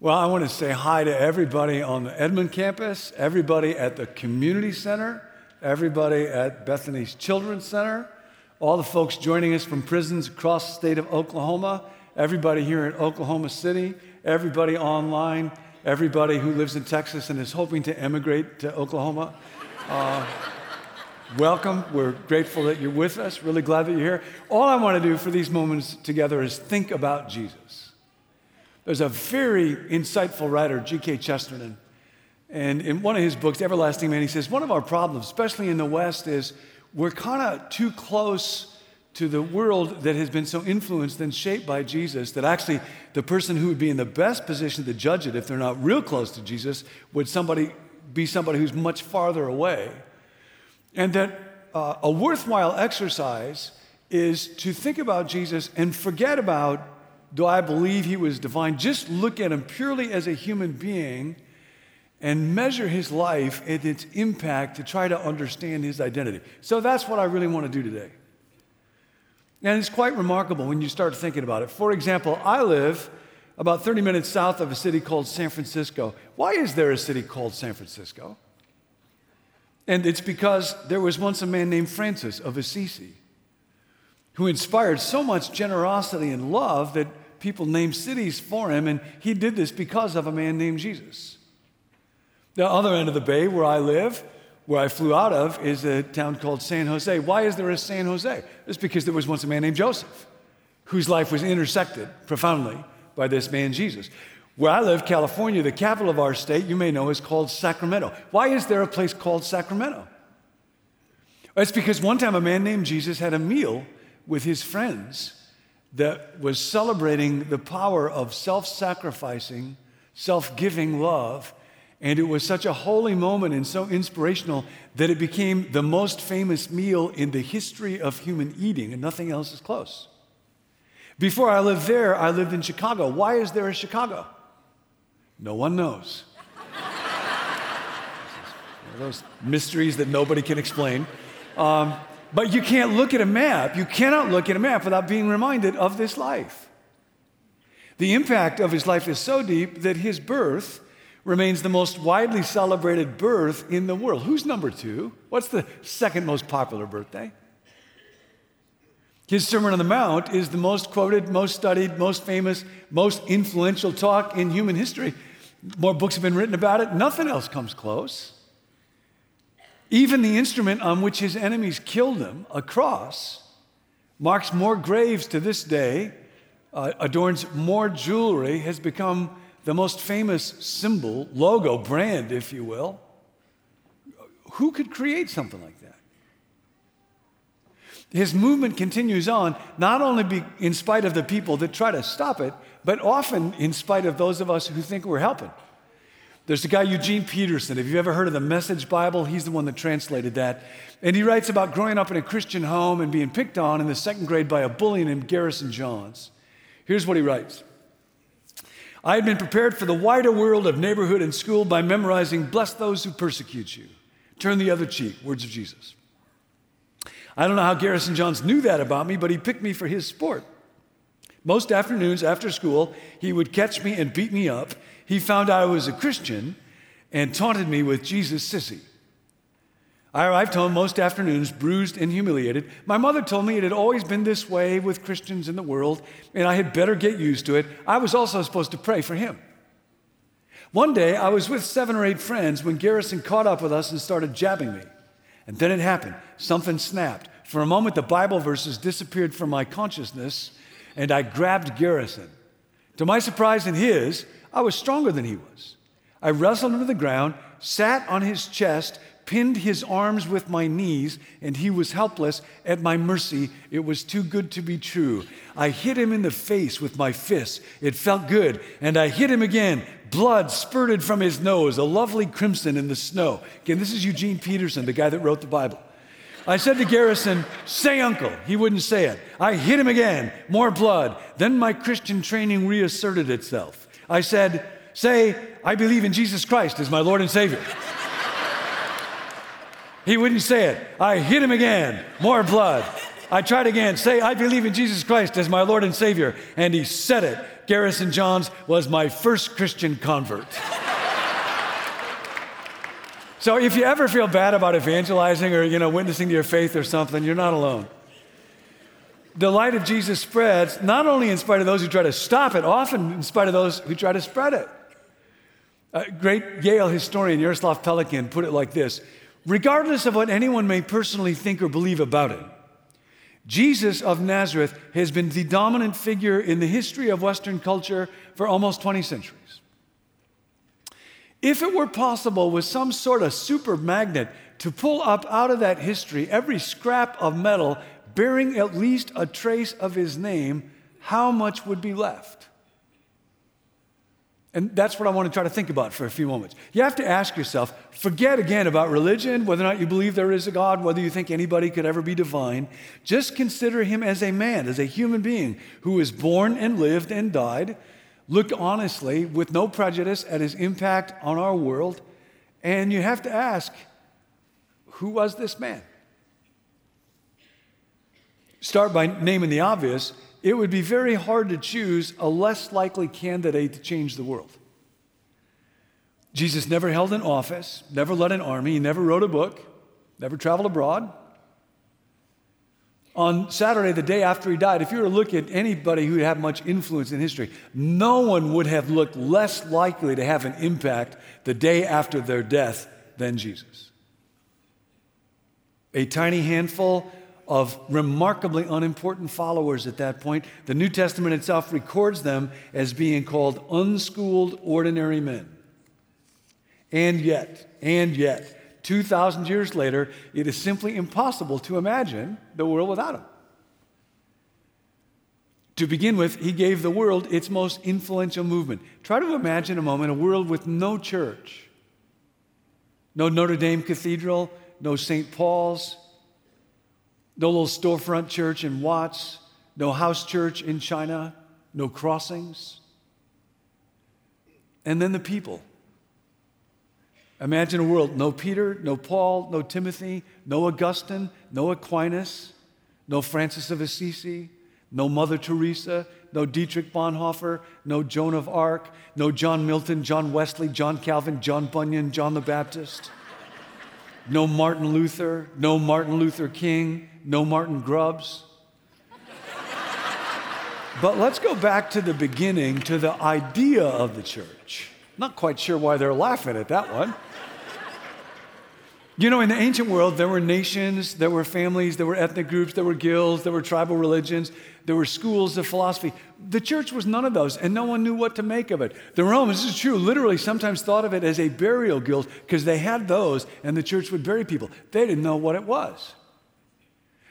Well, I want to say hi to everybody on the Edmond campus, everybody at the community center, everybody at Bethany's Children's Center, all the folks joining us from prisons across the state of Oklahoma, everybody here in Oklahoma City, everybody online, everybody who lives in Texas and is hoping to emigrate to Oklahoma. Uh, welcome. We're grateful that you're with us. Really glad that you're here. All I want to do for these moments together is think about Jesus. There's a very insightful writer, G.K. Chesterton, and in one of his books, Everlasting Man, he says, One of our problems, especially in the West, is we're kind of too close to the world that has been so influenced and shaped by Jesus that actually the person who would be in the best position to judge it if they're not real close to Jesus would somebody be somebody who's much farther away. And that uh, a worthwhile exercise is to think about Jesus and forget about do I believe he was divine? Just look at him purely as a human being and measure his life and its impact to try to understand his identity. So that's what I really want to do today. And it's quite remarkable when you start thinking about it. For example, I live about 30 minutes south of a city called San Francisco. Why is there a city called San Francisco? And it's because there was once a man named Francis of Assisi who inspired so much generosity and love that people named cities for him, and he did this because of a man named Jesus. The other end of the bay, where I live, where I flew out of, is a town called San Jose. Why is there a San Jose? It's because there was once a man named Joseph, whose life was intersected profoundly by this man Jesus. Where I live, California, the capital of our state, you may know, is called Sacramento. Why is there a place called Sacramento? It's because one time a man named Jesus had a meal with his friends that was celebrating the power of self sacrificing, self giving love. And it was such a holy moment and so inspirational that it became the most famous meal in the history of human eating, and nothing else is close. Before I lived there, I lived in Chicago. Why is there a Chicago? No one knows. those mysteries that nobody can explain. Um, but you can't look at a map. You cannot look at a map without being reminded of this life. The impact of his life is so deep that his birth remains the most widely celebrated birth in the world. Who's number two? What's the second most popular birthday? His Sermon on the Mount is the most quoted, most studied, most famous, most influential talk in human history. More books have been written about it. Nothing else comes close. Even the instrument on which his enemies killed him, a cross, marks more graves to this day, uh, adorns more jewelry, has become the most famous symbol, logo, brand, if you will. Who could create something like that? His movement continues on, not only be, in spite of the people that try to stop it, but often in spite of those of us who think we're helping. There's a guy, Eugene Peterson. Have you ever heard of the Message Bible? He's the one that translated that. And he writes about growing up in a Christian home and being picked on in the second grade by a bully named Garrison Johns. Here's what he writes I had been prepared for the wider world of neighborhood and school by memorizing, Bless those who persecute you, turn the other cheek, words of Jesus. I don't know how Garrison Johns knew that about me, but he picked me for his sport. Most afternoons after school, he would catch me and beat me up he found out I was a Christian and taunted me with Jesus sissy. I arrived home most afternoons bruised and humiliated. My mother told me it had always been this way with Christians in the world, and I had better get used to it. I was also supposed to pray for him. One day, I was with seven or eight friends when Garrison caught up with us and started jabbing me. And then it happened. Something snapped. For a moment, the Bible verses disappeared from my consciousness, and I grabbed Garrison. To my surprise and his, I was stronger than he was. I wrestled him to the ground, sat on his chest, pinned his arms with my knees, and he was helpless at my mercy. It was too good to be true. I hit him in the face with my fists. It felt good. And I hit him again. Blood spurted from his nose, a lovely crimson in the snow. Again, this is Eugene Peterson, the guy that wrote the Bible. I said to Garrison, Say, uncle. He wouldn't say it. I hit him again. More blood. Then my Christian training reasserted itself. I said, Say, I believe in Jesus Christ as my Lord and Savior. he wouldn't say it. I hit him again, more blood. I tried again, say, I believe in Jesus Christ as my Lord and Savior. And he said it. Garrison Johns was my first Christian convert. So if you ever feel bad about evangelizing or you know witnessing to your faith or something, you're not alone. The light of Jesus spreads not only in spite of those who try to stop it, often in spite of those who try to spread it. A great Yale historian Jaroslav Pelikan put it like this Regardless of what anyone may personally think or believe about it, Jesus of Nazareth has been the dominant figure in the history of Western culture for almost 20 centuries. If it were possible with some sort of super magnet to pull up out of that history every scrap of metal bearing at least a trace of his name, how much would be left? And that's what I want to try to think about for a few moments. You have to ask yourself forget again about religion, whether or not you believe there is a God, whether you think anybody could ever be divine. Just consider him as a man, as a human being who was born and lived and died. Look honestly, with no prejudice, at his impact on our world. And you have to ask who was this man? Start by naming the obvious it would be very hard to choose a less likely candidate to change the world. Jesus never held an office, never led an army, never wrote a book, never traveled abroad. On Saturday, the day after he died, if you were to look at anybody who had much influence in history, no one would have looked less likely to have an impact the day after their death than Jesus. A tiny handful of remarkably unimportant followers at that point. The New Testament itself records them as being called unschooled ordinary men. And yet, and yet, 2,000 years later, it is simply impossible to imagine the world without him. To begin with, he gave the world its most influential movement. Try to imagine a moment a world with no church, no Notre Dame Cathedral, no St. Paul's, no little storefront church in Watts, no house church in China, no crossings. And then the people. Imagine a world no Peter, no Paul, no Timothy, no Augustine, no Aquinas, no Francis of Assisi, no Mother Teresa, no Dietrich Bonhoeffer, no Joan of Arc, no John Milton, John Wesley, John Calvin, John Bunyan, John the Baptist, no Martin Luther, no Martin Luther King, no Martin Grubbs. but let's go back to the beginning, to the idea of the church. Not quite sure why they're laughing at that one. You know, in the ancient world, there were nations, there were families, there were ethnic groups, there were guilds, there were tribal religions, there were schools of philosophy. The church was none of those, and no one knew what to make of it. The Romans, this is true, literally sometimes thought of it as a burial guild because they had those, and the church would bury people. They didn't know what it was.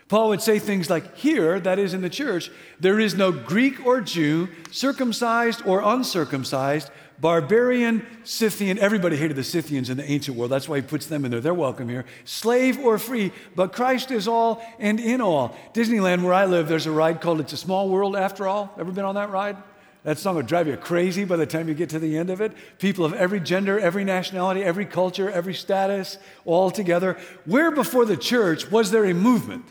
Paul would say things like, Here, that is in the church, there is no Greek or Jew, circumcised or uncircumcised, barbarian, Scythian. Everybody hated the Scythians in the ancient world. That's why he puts them in there. They're welcome here. Slave or free, but Christ is all and in all. Disneyland, where I live, there's a ride called It's a Small World After All. Ever been on that ride? That song will drive you crazy by the time you get to the end of it. People of every gender, every nationality, every culture, every status, all together. Where before the church was there a movement?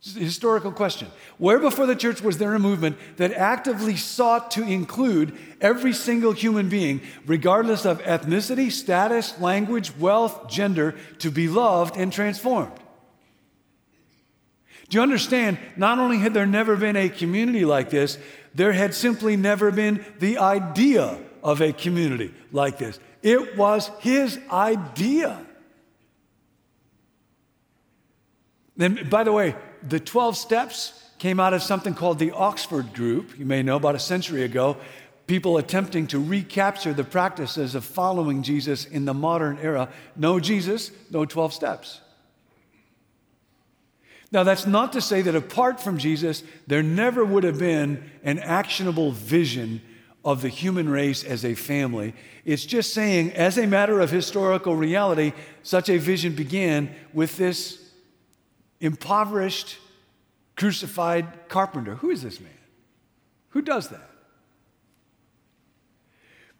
Historical question. Where before the church was there a movement that actively sought to include every single human being, regardless of ethnicity, status, language, wealth, gender, to be loved and transformed? Do you understand? Not only had there never been a community like this, there had simply never been the idea of a community like this. It was his idea. Then, by the way, the 12 steps came out of something called the Oxford Group, you may know about a century ago, people attempting to recapture the practices of following Jesus in the modern era. No Jesus, no 12 steps. Now, that's not to say that apart from Jesus, there never would have been an actionable vision of the human race as a family. It's just saying, as a matter of historical reality, such a vision began with this impoverished, crucified carpenter. Who is this man? Who does that?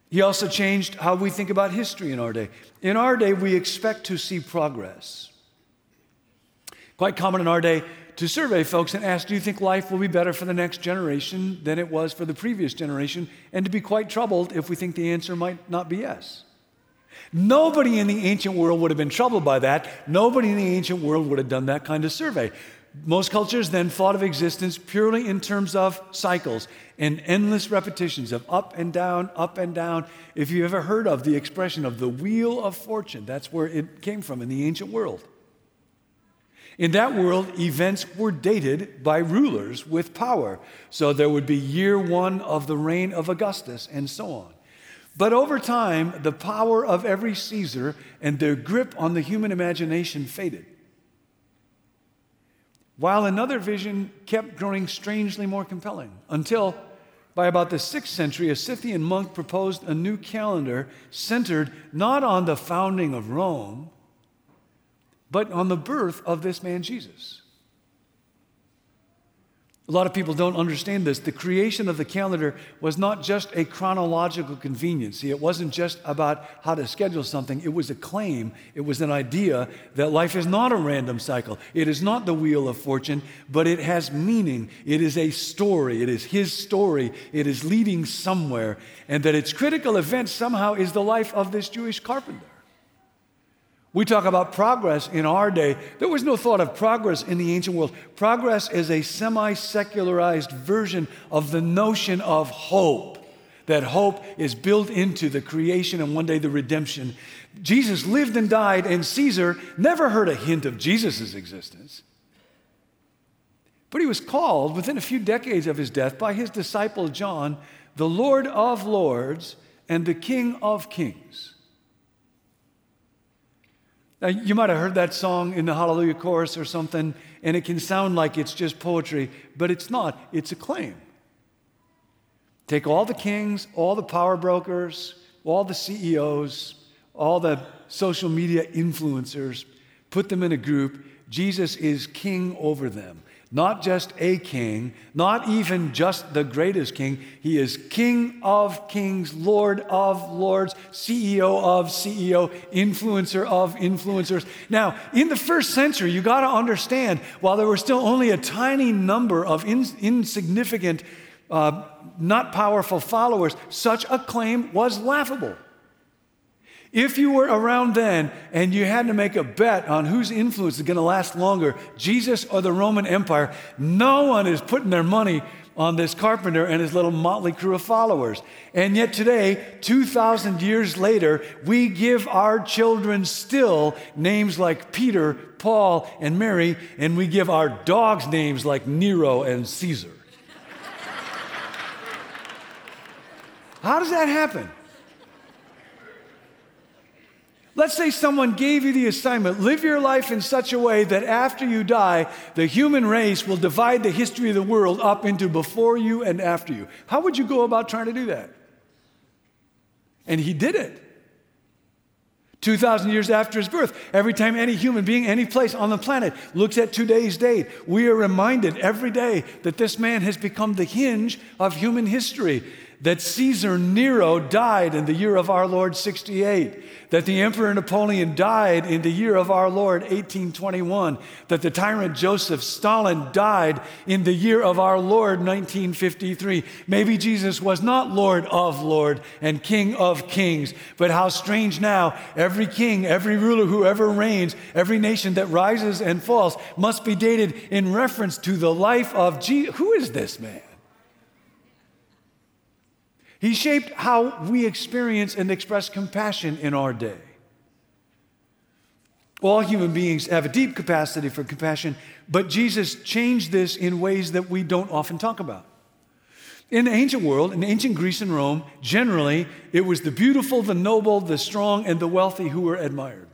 He also changed how we think about history in our day. In our day, we expect to see progress. Quite common in our day to survey folks and ask, Do you think life will be better for the next generation than it was for the previous generation? And to be quite troubled if we think the answer might not be yes. Nobody in the ancient world would have been troubled by that. Nobody in the ancient world would have done that kind of survey. Most cultures then thought of existence purely in terms of cycles and endless repetitions of up and down, up and down. If you ever heard of the expression of the wheel of fortune, that's where it came from in the ancient world. In that world, events were dated by rulers with power. So there would be year one of the reign of Augustus and so on. But over time, the power of every Caesar and their grip on the human imagination faded. While another vision kept growing strangely more compelling until, by about the sixth century, a Scythian monk proposed a new calendar centered not on the founding of Rome, but on the birth of this man Jesus. A lot of people don't understand this. The creation of the calendar was not just a chronological convenience. See, it wasn't just about how to schedule something, it was a claim, it was an idea that life is not a random cycle. It is not the wheel of fortune, but it has meaning. It is a story. It is his story. It is leading somewhere. And that its critical event somehow is the life of this Jewish carpenter. We talk about progress in our day. There was no thought of progress in the ancient world. Progress is a semi secularized version of the notion of hope, that hope is built into the creation and one day the redemption. Jesus lived and died, and Caesar never heard a hint of Jesus' existence. But he was called within a few decades of his death by his disciple John, the Lord of Lords and the King of Kings. Now, you might have heard that song in the Hallelujah chorus or something, and it can sound like it's just poetry, but it's not. It's a claim. Take all the kings, all the power brokers, all the CEOs, all the social media influencers, put them in a group. Jesus is king over them. Not just a king, not even just the greatest king. He is King of kings, Lord of lords, CEO of CEO, influencer of influencers. Now, in the first century, you got to understand, while there were still only a tiny number of in, insignificant, uh, not powerful followers, such a claim was laughable. If you were around then and you had to make a bet on whose influence is going to last longer, Jesus or the Roman Empire, no one is putting their money on this carpenter and his little motley crew of followers. And yet today, 2,000 years later, we give our children still names like Peter, Paul, and Mary, and we give our dogs names like Nero and Caesar. How does that happen? Let's say someone gave you the assignment live your life in such a way that after you die, the human race will divide the history of the world up into before you and after you. How would you go about trying to do that? And he did it. 2,000 years after his birth, every time any human being, any place on the planet looks at today's date, we are reminded every day that this man has become the hinge of human history that Caesar Nero died in the year of our Lord 68, that the Emperor Napoleon died in the year of our Lord 1821, that the tyrant Joseph Stalin died in the year of our Lord 1953. Maybe Jesus was not Lord of Lord and King of Kings, but how strange now every king, every ruler who ever reigns, every nation that rises and falls must be dated in reference to the life of Jesus. Who is this man? He shaped how we experience and express compassion in our day. All human beings have a deep capacity for compassion, but Jesus changed this in ways that we don't often talk about. In the ancient world, in ancient Greece and Rome, generally, it was the beautiful, the noble, the strong, and the wealthy who were admired.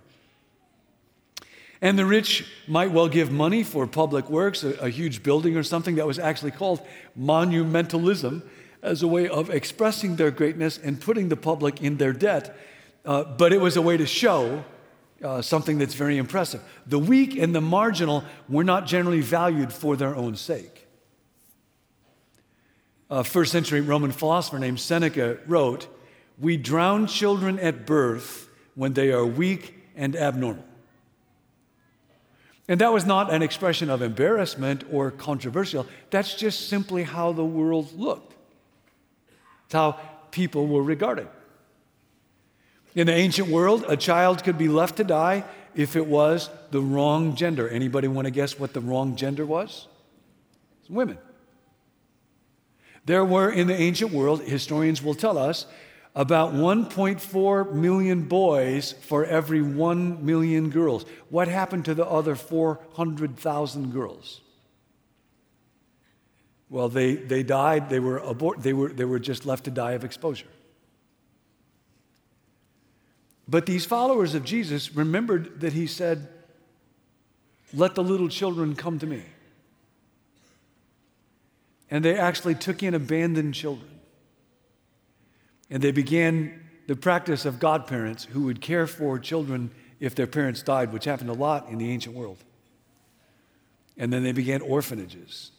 And the rich might well give money for public works, a, a huge building or something that was actually called monumentalism as a way of expressing their greatness and putting the public in their debt, uh, but it was a way to show uh, something that's very impressive. The weak and the marginal were not generally valued for their own sake. A first century Roman philosopher named Seneca wrote, We drown children at birth when they are weak and abnormal. And that was not an expression of embarrassment or controversial. That's just simply how the world looked. How people were regarded. In the ancient world, a child could be left to die if it was the wrong gender. Anybody want to guess what the wrong gender was? It's women. There were in the ancient world, historians will tell us, about 1.4 million boys for every 1 million girls. What happened to the other 400,000 girls? Well, they, they died, they were, abort- they, were, they were just left to die of exposure. But these followers of Jesus remembered that he said, Let the little children come to me. And they actually took in abandoned children. And they began the practice of godparents who would care for children if their parents died, which happened a lot in the ancient world. And then they began orphanages.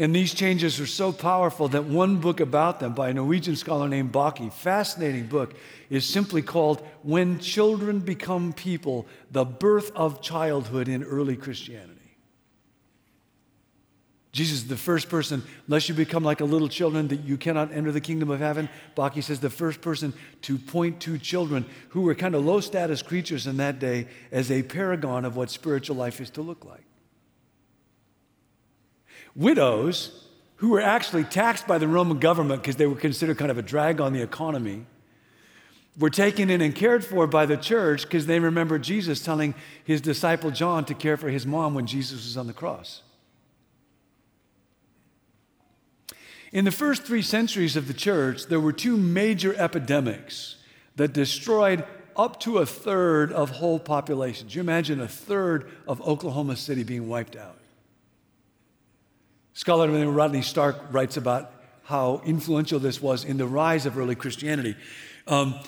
And these changes are so powerful that one book about them by a Norwegian scholar named Bakke, fascinating book, is simply called When Children Become People The Birth of Childhood in Early Christianity. Jesus is the first person, unless you become like a little children, that you cannot enter the kingdom of heaven. Bakke says the first person to point to children who were kind of low status creatures in that day as a paragon of what spiritual life is to look like. Widows, who were actually taxed by the Roman government because they were considered kind of a drag on the economy, were taken in and cared for by the church because they remember Jesus telling his disciple John to care for his mom when Jesus was on the cross. In the first three centuries of the church, there were two major epidemics that destroyed up to a third of whole populations. You imagine a third of Oklahoma City being wiped out. Scholar Rodney Stark writes about how influential this was in the rise of early Christianity. Um,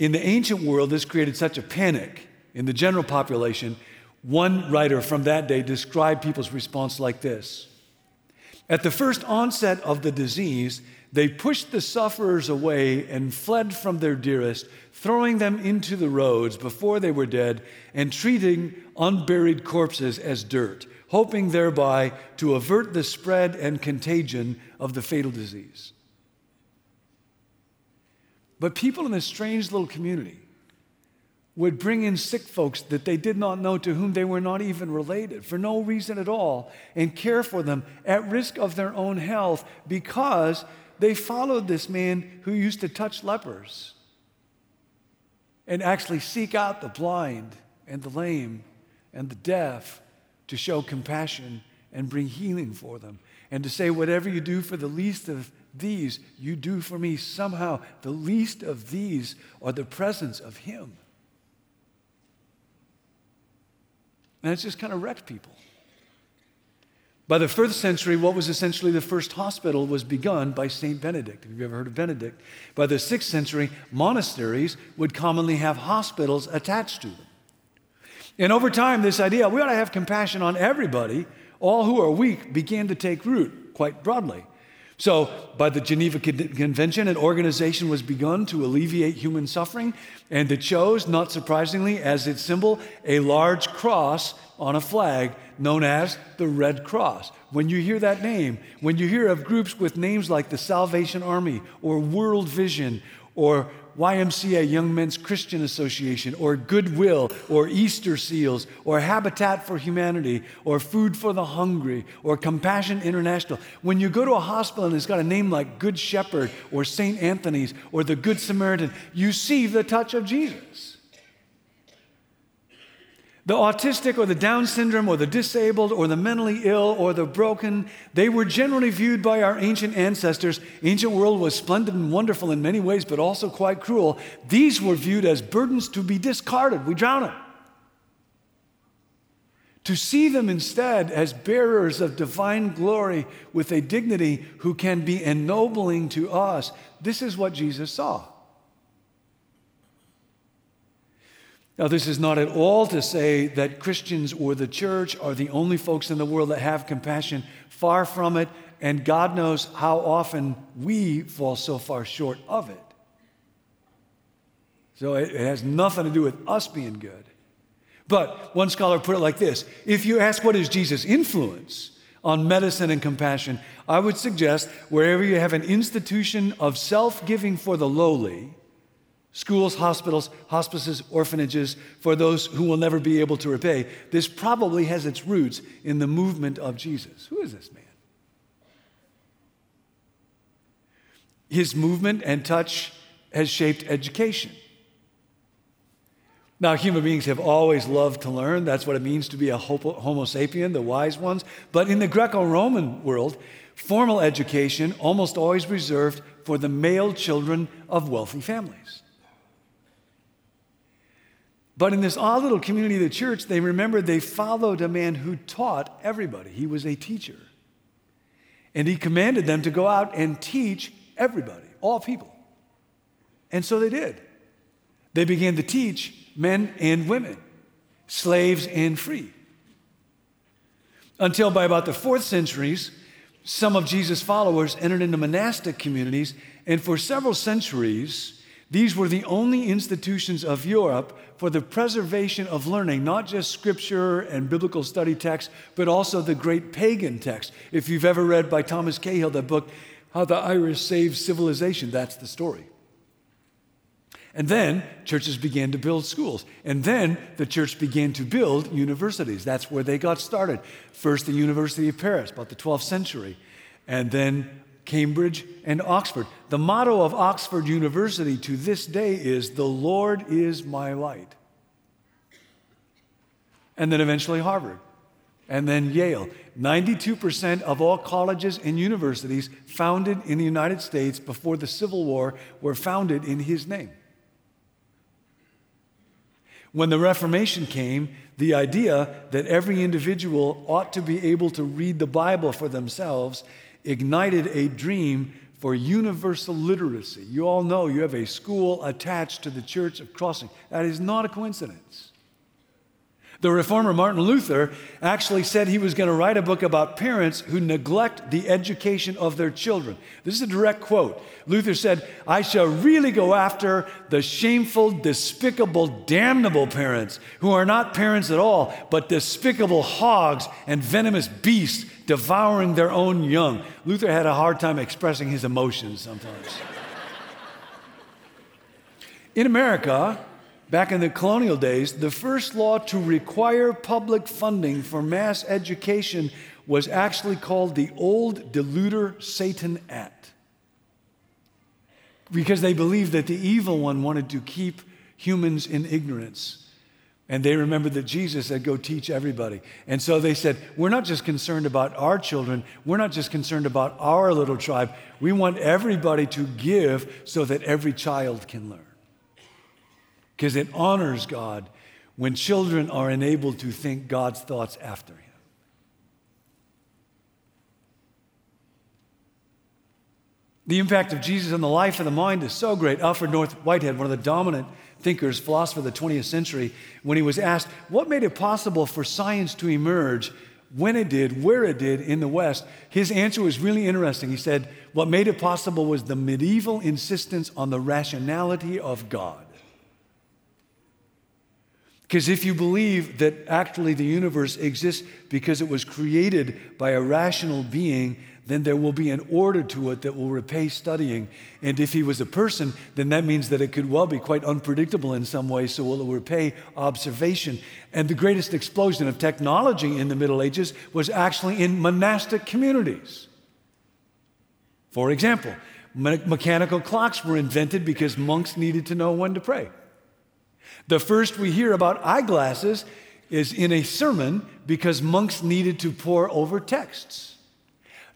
in the ancient world, this created such a panic in the general population. One writer from that day described people's response like this At the first onset of the disease, they pushed the sufferers away and fled from their dearest, throwing them into the roads before they were dead and treating unburied corpses as dirt hoping thereby to avert the spread and contagion of the fatal disease. But people in this strange little community would bring in sick folks that they did not know to whom they were not even related for no reason at all and care for them at risk of their own health because they followed this man who used to touch lepers and actually seek out the blind and the lame and the deaf to show compassion and bring healing for them. And to say, whatever you do for the least of these, you do for me. Somehow, the least of these are the presence of Him. And it's just kind of wrecked people. By the first century, what was essentially the first hospital was begun by St. Benedict. Have you ever heard of Benedict? By the sixth century, monasteries would commonly have hospitals attached to them. And over time, this idea, we ought to have compassion on everybody, all who are weak, began to take root quite broadly. So, by the Geneva Convention, an organization was begun to alleviate human suffering, and it chose, not surprisingly, as its symbol, a large cross on a flag known as the Red Cross. When you hear that name, when you hear of groups with names like the Salvation Army or World Vision or YMCA, Young Men's Christian Association, or Goodwill, or Easter Seals, or Habitat for Humanity, or Food for the Hungry, or Compassion International. When you go to a hospital and it's got a name like Good Shepherd, or St. Anthony's, or the Good Samaritan, you see the touch of Jesus. The autistic or the Down syndrome or the disabled or the mentally ill or the broken, they were generally viewed by our ancient ancestors. Ancient world was splendid and wonderful in many ways, but also quite cruel. These were viewed as burdens to be discarded. We drown them. To see them instead as bearers of divine glory with a dignity who can be ennobling to us. This is what Jesus saw. Now, this is not at all to say that Christians or the church are the only folks in the world that have compassion. Far from it, and God knows how often we fall so far short of it. So it has nothing to do with us being good. But one scholar put it like this If you ask what is Jesus' influence on medicine and compassion, I would suggest wherever you have an institution of self giving for the lowly, schools, hospitals, hospices, orphanages, for those who will never be able to repay, this probably has its roots in the movement of Jesus. Who is this man? His movement and touch has shaped education. Now, human beings have always loved to learn. That's what it means to be a Homo sapien, the wise ones. But in the Greco Roman world, formal education almost always reserved for the male children of wealthy families. But in this odd little community of the church, they remembered they followed a man who taught everybody. He was a teacher. And he commanded them to go out and teach everybody, all people. And so they did. They began to teach men and women, slaves and free. Until by about the fourth centuries, some of Jesus' followers entered into monastic communities, and for several centuries, these were the only institutions of Europe for the preservation of learning, not just scripture and biblical study texts, but also the great pagan texts. If you've ever read by Thomas Cahill the book, How the Irish Saved Civilization, that's the story. And then churches began to build schools. And then the church began to build universities. That's where they got started. First, the University of Paris, about the 12th century, and then Cambridge and Oxford. The motto of Oxford University to this day is The Lord is my light. And then eventually Harvard, and then Yale. 92% of all colleges and universities founded in the United States before the Civil War were founded in his name. When the Reformation came, the idea that every individual ought to be able to read the Bible for themselves ignited a dream for universal literacy. You all know you have a school attached to the Church of Crossing. That is not a coincidence. The reformer Martin Luther actually said he was going to write a book about parents who neglect the education of their children. This is a direct quote. Luther said, I shall really go after the shameful, despicable, damnable parents who are not parents at all, but despicable hogs and venomous beasts devouring their own young. Luther had a hard time expressing his emotions sometimes. In America, Back in the colonial days, the first law to require public funding for mass education was actually called the Old Deluder Satan Act. Because they believed that the evil one wanted to keep humans in ignorance. And they remembered that Jesus said, Go teach everybody. And so they said, We're not just concerned about our children, we're not just concerned about our little tribe. We want everybody to give so that every child can learn because it honors God when children are enabled to think God's thoughts after Him. The impact of Jesus on the life of the mind is so great. Alfred North Whitehead, one of the dominant thinkers, philosopher of the 20th century, when he was asked what made it possible for science to emerge when it did, where it did in the West, his answer was really interesting. He said, What made it possible was the medieval insistence on the rationality of God. Because if you believe that actually the universe exists because it was created by a rational being, then there will be an order to it that will repay studying. And if he was a person, then that means that it could well be quite unpredictable in some way, so will it repay observation. And the greatest explosion of technology in the Middle Ages was actually in monastic communities. For example, me- mechanical clocks were invented because monks needed to know when to pray. The first we hear about eyeglasses is in a sermon because monks needed to pore over texts.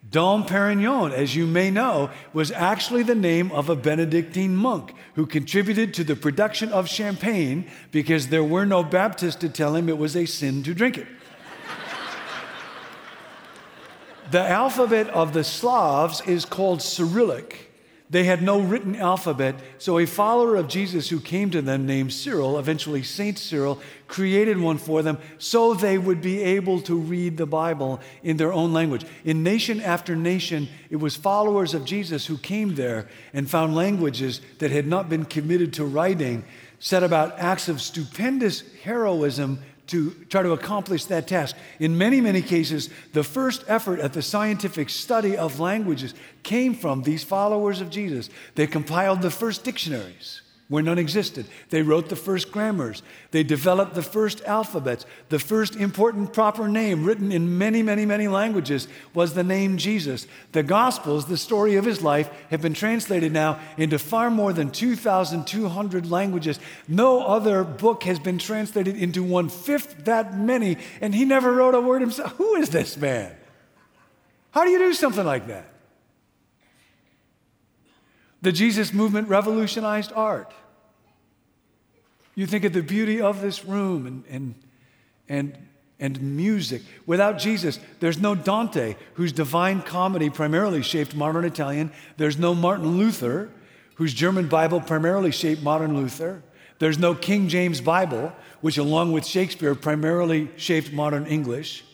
Dom Perignon, as you may know, was actually the name of a Benedictine monk who contributed to the production of champagne because there were no Baptists to tell him it was a sin to drink it. the alphabet of the Slavs is called Cyrillic. They had no written alphabet, so a follower of Jesus who came to them, named Cyril, eventually Saint Cyril, created one for them so they would be able to read the Bible in their own language. In nation after nation, it was followers of Jesus who came there and found languages that had not been committed to writing, set about acts of stupendous heroism to try to accomplish that task. In many, many cases, the first effort at the scientific study of languages came from these followers of Jesus. They compiled the first dictionaries where none existed. They wrote the first grammars. They developed the first alphabets. The first important proper name written in many, many, many languages was the name Jesus. The Gospels, the story of his life, have been translated now into far more than 2,200 languages. No other book has been translated into one fifth that many, and he never wrote a word himself. Who is this man? How do you do something like that? The Jesus movement revolutionized art. You think of the beauty of this room and, and, and, and music. Without Jesus, there's no Dante, whose divine comedy primarily shaped modern Italian. There's no Martin Luther, whose German Bible primarily shaped modern Luther. There's no King James Bible, which, along with Shakespeare, primarily shaped modern English.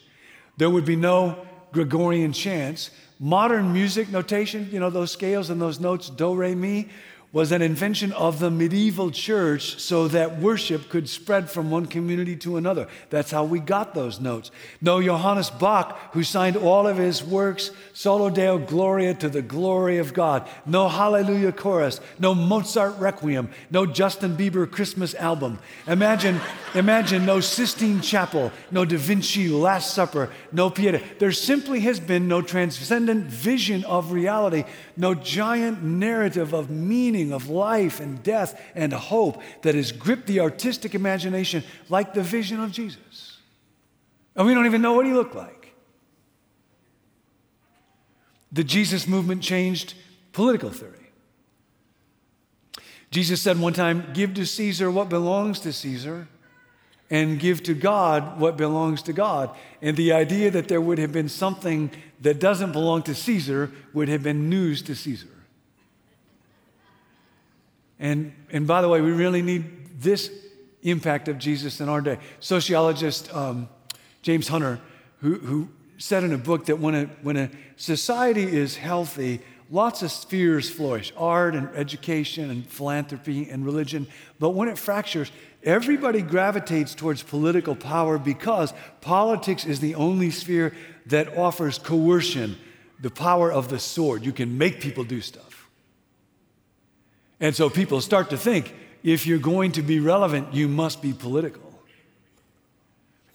There would be no Gregorian chants. Modern music notation, you know, those scales and those notes, do, re, mi, was an invention of the medieval church so that worship could spread from one community to another. That's how we got those notes. No Johannes Bach, who signed all of his works, Soli Deo Gloria to the glory of God. No Hallelujah chorus. No Mozart Requiem. No Justin Bieber Christmas album. Imagine, imagine no Sistine Chapel. No Da Vinci Last Supper. No Pieta. There simply has been no transcendent vision of reality. No giant narrative of meaning meaning of life and death and hope that has gripped the artistic imagination like the vision of Jesus. And we don't even know what he looked like. The Jesus movement changed political theory. Jesus said one time, Give to Caesar what belongs to Caesar, and give to God what belongs to God. And the idea that there would have been something that doesn't belong to Caesar would have been news to Caesar. And, and by the way, we really need this impact of Jesus in our day. Sociologist um, James Hunter, who, who said in a book that when a, when a society is healthy, lots of spheres flourish art and education and philanthropy and religion. But when it fractures, everybody gravitates towards political power because politics is the only sphere that offers coercion, the power of the sword. You can make people do stuff. And so people start to think if you're going to be relevant, you must be political.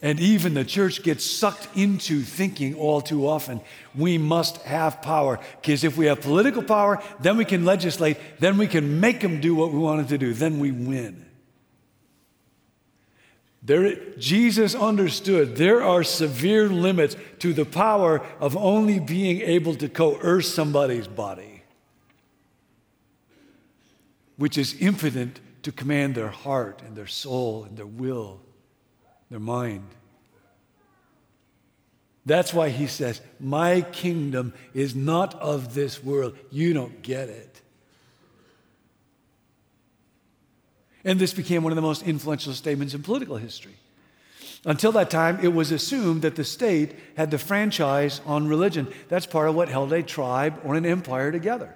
And even the church gets sucked into thinking all too often we must have power. Because if we have political power, then we can legislate, then we can make them do what we wanted to do, then we win. There, Jesus understood there are severe limits to the power of only being able to coerce somebody's body which is impotent to command their heart and their soul and their will, their mind. That's why he says, My kingdom is not of this world. You don't get it. And this became one of the most influential statements in political history. Until that time, it was assumed that the state had the franchise on religion. That's part of what held a tribe or an empire together.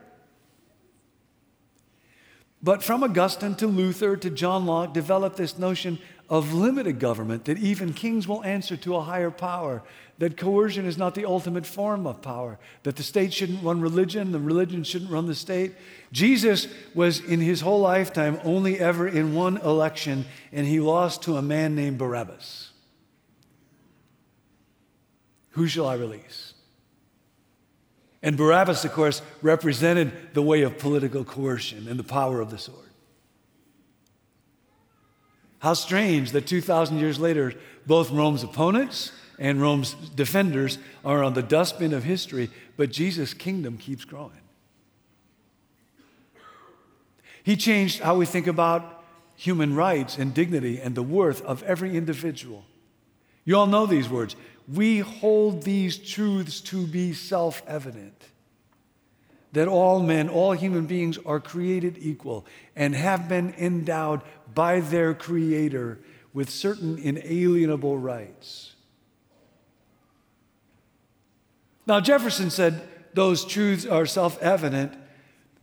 But from Augustine to Luther to John Locke developed this notion of limited government, that even kings will answer to a higher power, that coercion is not the ultimate form of power, that the state shouldn't run religion, the religion shouldn't run the state. Jesus was in his whole lifetime only ever in one election, and he lost to a man named Barabbas. Who shall I release? And Barabbas, of course, represented the way of political coercion and the power of the sword. How strange that 2,000 years later, both Rome's opponents and Rome's defenders are on the dustbin of history, but Jesus' kingdom keeps growing. He changed how we think about human rights and dignity and the worth of every individual. You all know these words we hold these truths to be self evident that all men, all human beings are created equal and have been endowed by their Creator with certain inalienable rights. Now, Jefferson said those truths are self evident,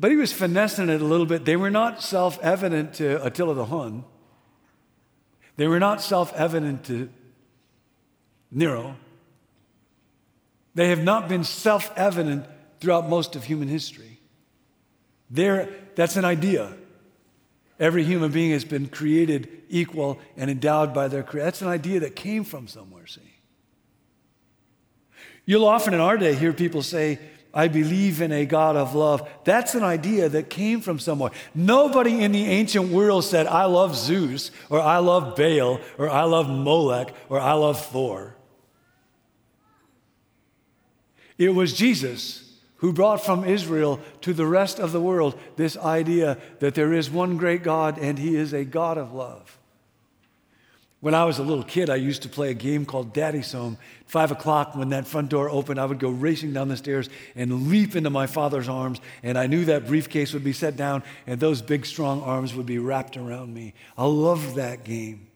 but he was finessing it a little bit. They were not self evident to Attila the Hun. They were not self evident to Nero. They have not been self evident throughout most of human history. There, that's an idea. Every human being has been created equal and endowed by their creator. That's an idea that came from somewhere, see. You'll often in our day hear people say, I believe in a God of love. That's an idea that came from somewhere. Nobody in the ancient world said, I love Zeus, or I love Baal, or I love Molech, or I love Thor. It was Jesus who brought from Israel to the rest of the world this idea that there is one great God and he is a God of love. When I was a little kid, I used to play a game called Daddy's Home. Five o'clock, when that front door opened, I would go racing down the stairs and leap into my father's arms. And I knew that briefcase would be set down and those big, strong arms would be wrapped around me. I loved that game.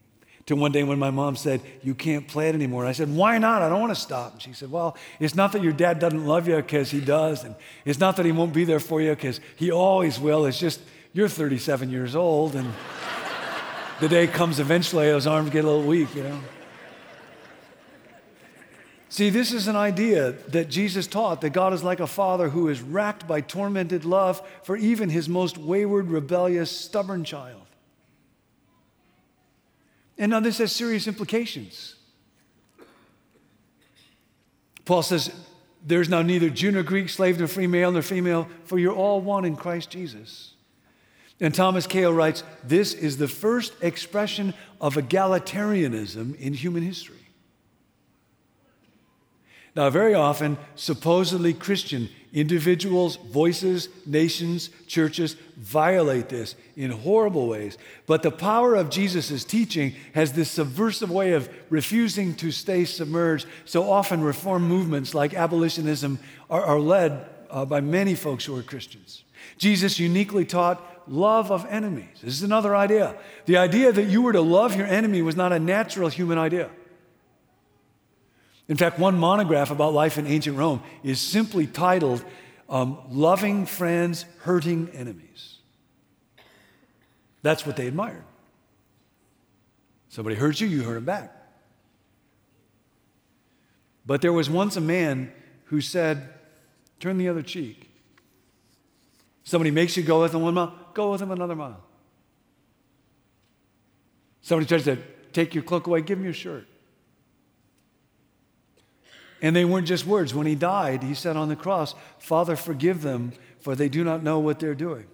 Till one day when my mom said, You can't play it anymore. And I said, Why not? I don't want to stop. And she said, Well, it's not that your dad doesn't love you because he does. And it's not that he won't be there for you because he always will. It's just you're 37 years old and the day comes eventually, those arms get a little weak, you know. See, this is an idea that Jesus taught that God is like a father who is racked by tormented love for even his most wayward, rebellious, stubborn child. And now this has serious implications. Paul says, There's now neither Jew nor Greek, slave nor free male nor female, for you're all one in Christ Jesus. And Thomas Cahill writes this is the first expression of egalitarianism in human history. Now, very often, supposedly Christian individuals, voices, nations, churches violate this in horrible ways. But the power of Jesus' teaching has this subversive way of refusing to stay submerged. So often, reform movements like abolitionism are, are led uh, by many folks who are Christians. Jesus uniquely taught love of enemies. This is another idea. The idea that you were to love your enemy was not a natural human idea. In fact, one monograph about life in ancient Rome is simply titled um, Loving Friends, Hurting Enemies. That's what they admired. Somebody hurts you, you hurt them back. But there was once a man who said, Turn the other cheek. Somebody makes you go with them one mile, go with them another mile. Somebody tries to take your cloak away, give him your shirt. And they weren't just words. When he died, he said on the cross, Father, forgive them, for they do not know what they're doing.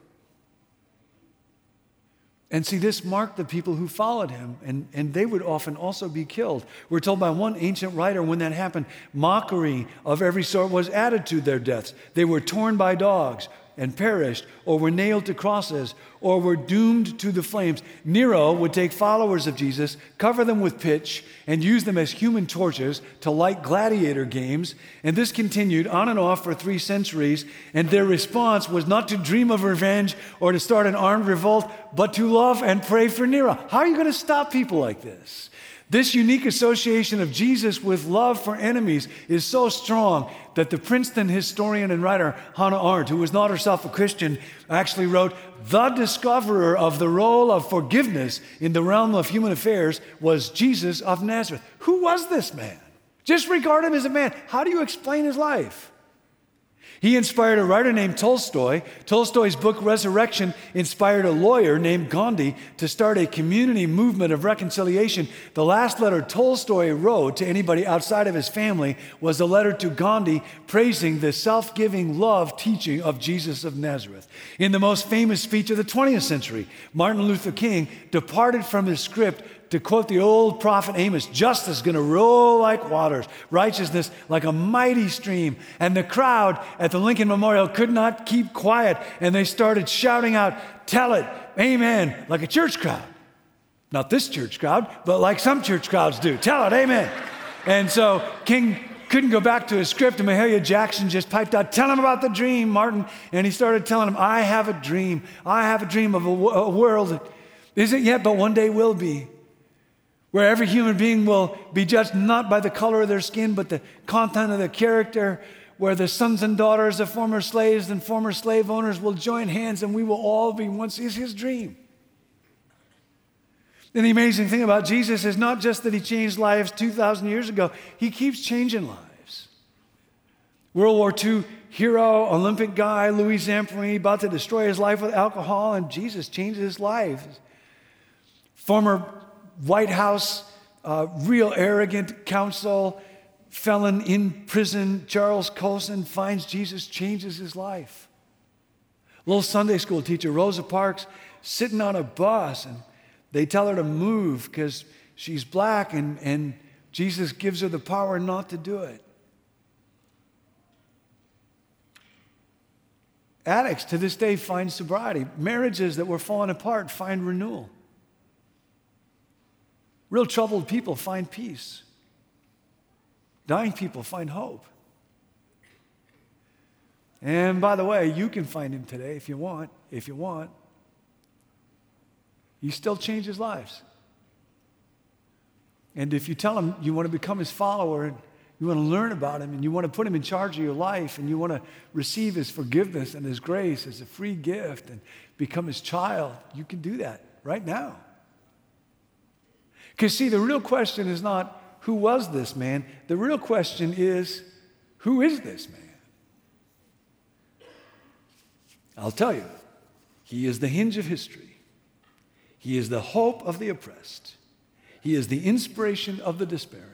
And see, this marked the people who followed him, and, and they would often also be killed. We're told by one ancient writer when that happened mockery of every sort was added to their deaths. They were torn by dogs, and perished, or were nailed to crosses, or were doomed to the flames. Nero would take followers of Jesus, cover them with pitch, and use them as human torches to light gladiator games. And this continued on and off for three centuries. And their response was not to dream of revenge or to start an armed revolt, but to love and pray for Nero. How are you going to stop people like this? This unique association of Jesus with love for enemies is so strong that the Princeton historian and writer Hannah Arendt, who was not herself a Christian, actually wrote The discoverer of the role of forgiveness in the realm of human affairs was Jesus of Nazareth. Who was this man? Just regard him as a man. How do you explain his life? He inspired a writer named Tolstoy. Tolstoy's book Resurrection inspired a lawyer named Gandhi to start a community movement of reconciliation. The last letter Tolstoy wrote to anybody outside of his family was a letter to Gandhi praising the self giving love teaching of Jesus of Nazareth. In the most famous speech of the 20th century, Martin Luther King departed from his script to quote the old prophet Amos, justice is going to roll like waters, righteousness like a mighty stream. And the crowd at the Lincoln Memorial could not keep quiet, and they started shouting out, Tell it, amen, like a church crowd. Not this church crowd, but like some church crowds do. Tell it, amen. And so King couldn't go back to his script, and Mahalia Jackson just piped out, Tell him about the dream, Martin. And he started telling him, I have a dream. I have a dream of a, a world that isn't yet, but one day will be where every human being will be judged not by the color of their skin, but the content of their character, where the sons and daughters of former slaves and former slave owners will join hands and we will all be one. Is his dream. And the amazing thing about Jesus is not just that he changed lives 2,000 years ago, he keeps changing lives. World War II hero, Olympic guy, Louis Zamperini, about to destroy his life with alcohol, and Jesus changed his life. Former White House, uh, real arrogant counsel, felon in prison, Charles Colson finds Jesus changes his life. Little Sunday school teacher, Rosa Parks, sitting on a bus and they tell her to move because she's black, and, and Jesus gives her the power not to do it. Addicts to this day find sobriety. Marriages that were falling apart find renewal. Real troubled people find peace. Dying people find hope. And by the way, you can find him today if you want, if you want. He still changes lives. And if you tell him you want to become his follower and you want to learn about him and you want to put him in charge of your life and you want to receive his forgiveness and his grace as a free gift and become his child, you can do that right now. Because, see, the real question is not who was this man, the real question is who is this man? I'll tell you, he is the hinge of history. He is the hope of the oppressed. He is the inspiration of the despairing.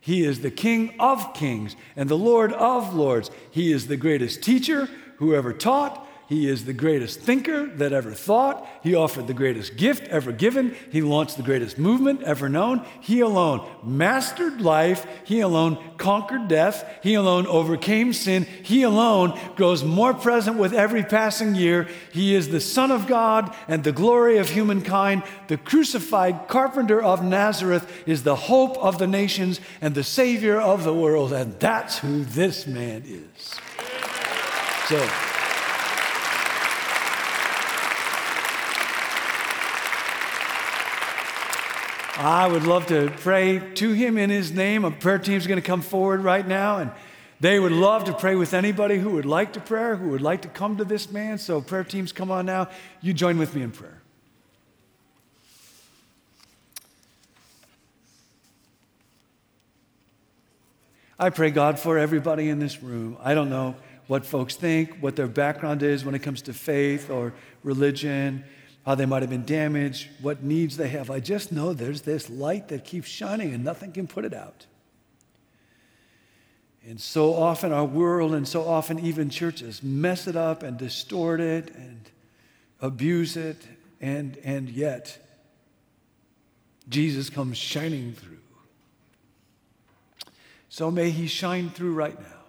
He is the King of kings and the Lord of lords. He is the greatest teacher who ever taught. He is the greatest thinker that ever thought. He offered the greatest gift ever given. He launched the greatest movement ever known. He alone mastered life. He alone conquered death. He alone overcame sin. He alone grows more present with every passing year. He is the Son of God and the glory of humankind. The crucified carpenter of Nazareth is the hope of the nations and the Savior of the world. And that's who this man is. So, I would love to pray to him in his name. A prayer team is going to come forward right now, and they would love to pray with anybody who would like to pray, who would like to come to this man. So, prayer teams, come on now. You join with me in prayer. I pray, God, for everybody in this room. I don't know what folks think, what their background is when it comes to faith or religion how they might have been damaged, what needs they have. I just know there's this light that keeps shining and nothing can put it out. And so often our world and so often even churches mess it up and distort it and abuse it, and, and yet Jesus comes shining through. So may he shine through right now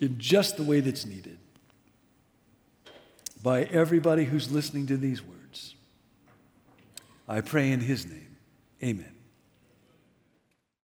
in just the way that's needed by everybody who's listening to these words. I pray in his name. Amen.